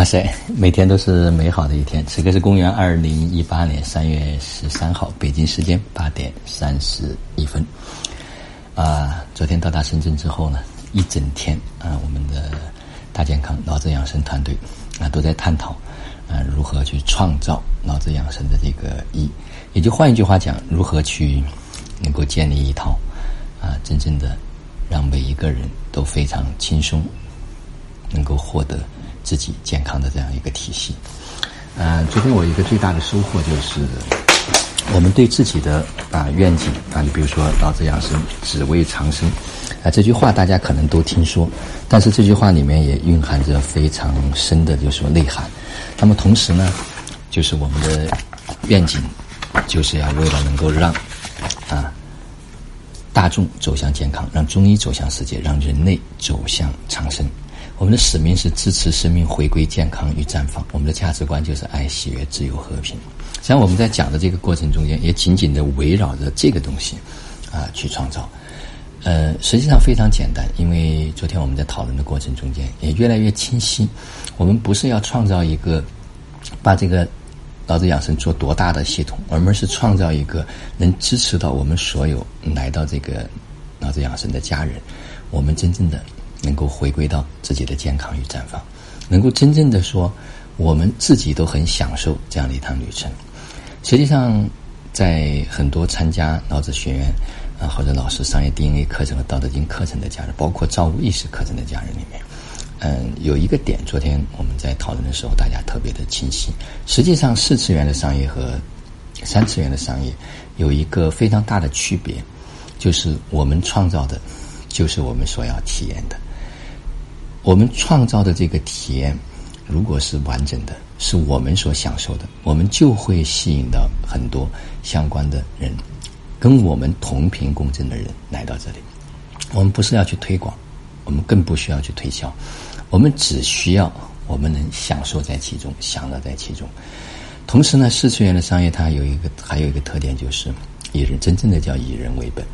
哇塞，每天都是美好的一天。此刻是公元二零一八年三月十三号，北京时间八点三十一分。啊，昨天到达深圳之后呢，一整天啊，我们的大健康脑子养生团队啊都在探讨啊如何去创造脑子养生的这个意，也就换一句话讲，如何去能够建立一套啊真正的让每一个人都非常轻松能够获得。自己健康的这样一个体系，呃，昨天我一个最大的收获就是，我们对自己的啊愿景啊，你比如说“老子养生，只为长生”，啊这句话大家可能都听说，但是这句话里面也蕴含着非常深的，就是说内涵。那么同时呢，就是我们的愿景，就是要为了能够让啊大众走向健康，让中医走向世界，让人类走向长生。我们的使命是支持生命回归健康与绽放。我们的价值观就是爱、喜悦、自由、和平。实际上，我们在讲的这个过程中间，也紧紧的围绕着这个东西啊去创造。呃，实际上非常简单，因为昨天我们在讨论的过程中间也越来越清晰。我们不是要创造一个把这个脑子养生做多大的系统，我们是创造一个能支持到我们所有来到这个脑子养生的家人，我们真正的。能够回归到自己的健康与绽放，能够真正的说，我们自己都很享受这样的一趟旅程。实际上，在很多参加老子学院啊或者老师商业 DNA 课程和道德经课程的家人，包括造物意识课程的家人里面，嗯，有一个点，昨天我们在讨论的时候，大家特别的清晰。实际上，四次元的商业和三次元的商业有一个非常大的区别，就是我们创造的，就是我们所要体验的。我们创造的这个体验，如果是完整的，是我们所享受的，我们就会吸引到很多相关的人，跟我们同频共振的人来到这里。我们不是要去推广，我们更不需要去推销，我们只需要我们能享受在其中，享乐在其中。同时呢，四次元的商业它有一个还有一个特点，就是以人真正的叫以人为本，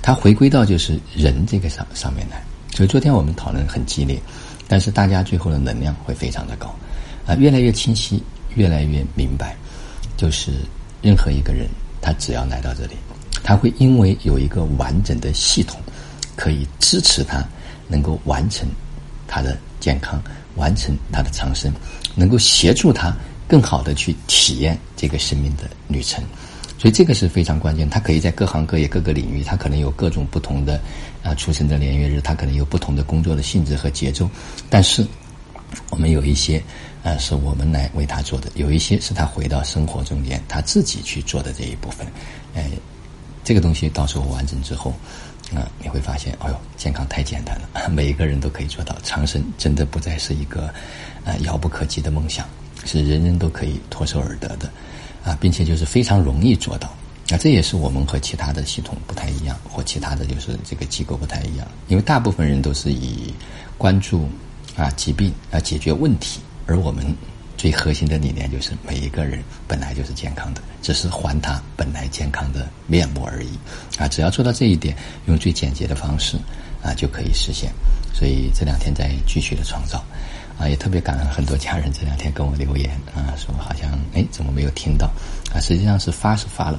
它回归到就是人这个上上面来。所以昨天我们讨论很激烈，但是大家最后的能量会非常的高，啊，越来越清晰，越来越明白，就是任何一个人，他只要来到这里，他会因为有一个完整的系统，可以支持他能够完成他的健康，完成他的长生，能够协助他更好的去体验这个生命的旅程。所以这个是非常关键，它可以在各行各业各个领域，它可能有各种不同的啊出生的年月日，它可能有不同的工作的性质和节奏。但是我们有一些啊是我们来为他做的，有一些是他回到生活中间他自己去做的这一部分。哎，这个东西到时候完整之后啊，你会发现，哎呦，健康太简单了，每一个人都可以做到长生，真的不再是一个啊遥不可及的梦想，是人人都可以脱手而得的。啊，并且就是非常容易做到，啊，这也是我们和其他的系统不太一样，或其他的就是这个机构不太一样，因为大部分人都是以关注啊疾病啊解决问题，而我们最核心的理念就是每一个人本来就是健康的，只是还他本来健康的面目而已，啊，只要做到这一点，用最简洁的方式啊就可以实现，所以这两天在继续的创造。啊，也特别感恩很多家人这两天跟我留言啊，说好像哎怎么没有听到啊？实际上是发是发了，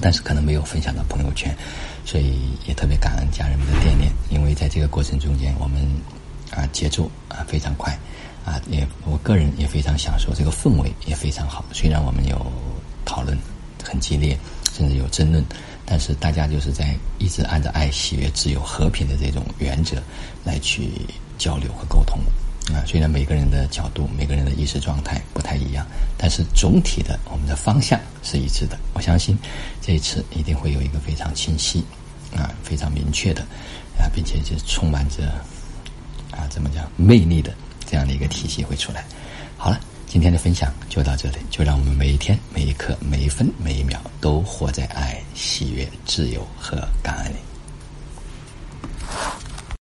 但是可能没有分享到朋友圈，所以也特别感恩家人们的惦念。因为在这个过程中间，我们啊节奏啊非常快啊，也我个人也非常享受这个氛围也非常好。虽然我们有讨论很激烈，甚至有争论，但是大家就是在一直按照爱、喜悦、自由、和平的这种原则来去交流和沟通。啊，虽然每个人的角度、每个人的意识状态不太一样，但是总体的我们的方向是一致的。我相信这一次一定会有一个非常清晰、啊非常明确的啊，并且是充满着啊怎么讲魅力的这样的一个体系会出来。好了，今天的分享就到这里，就让我们每一天、每一刻、每一分、每一秒都活在爱、喜悦、自由和感恩里。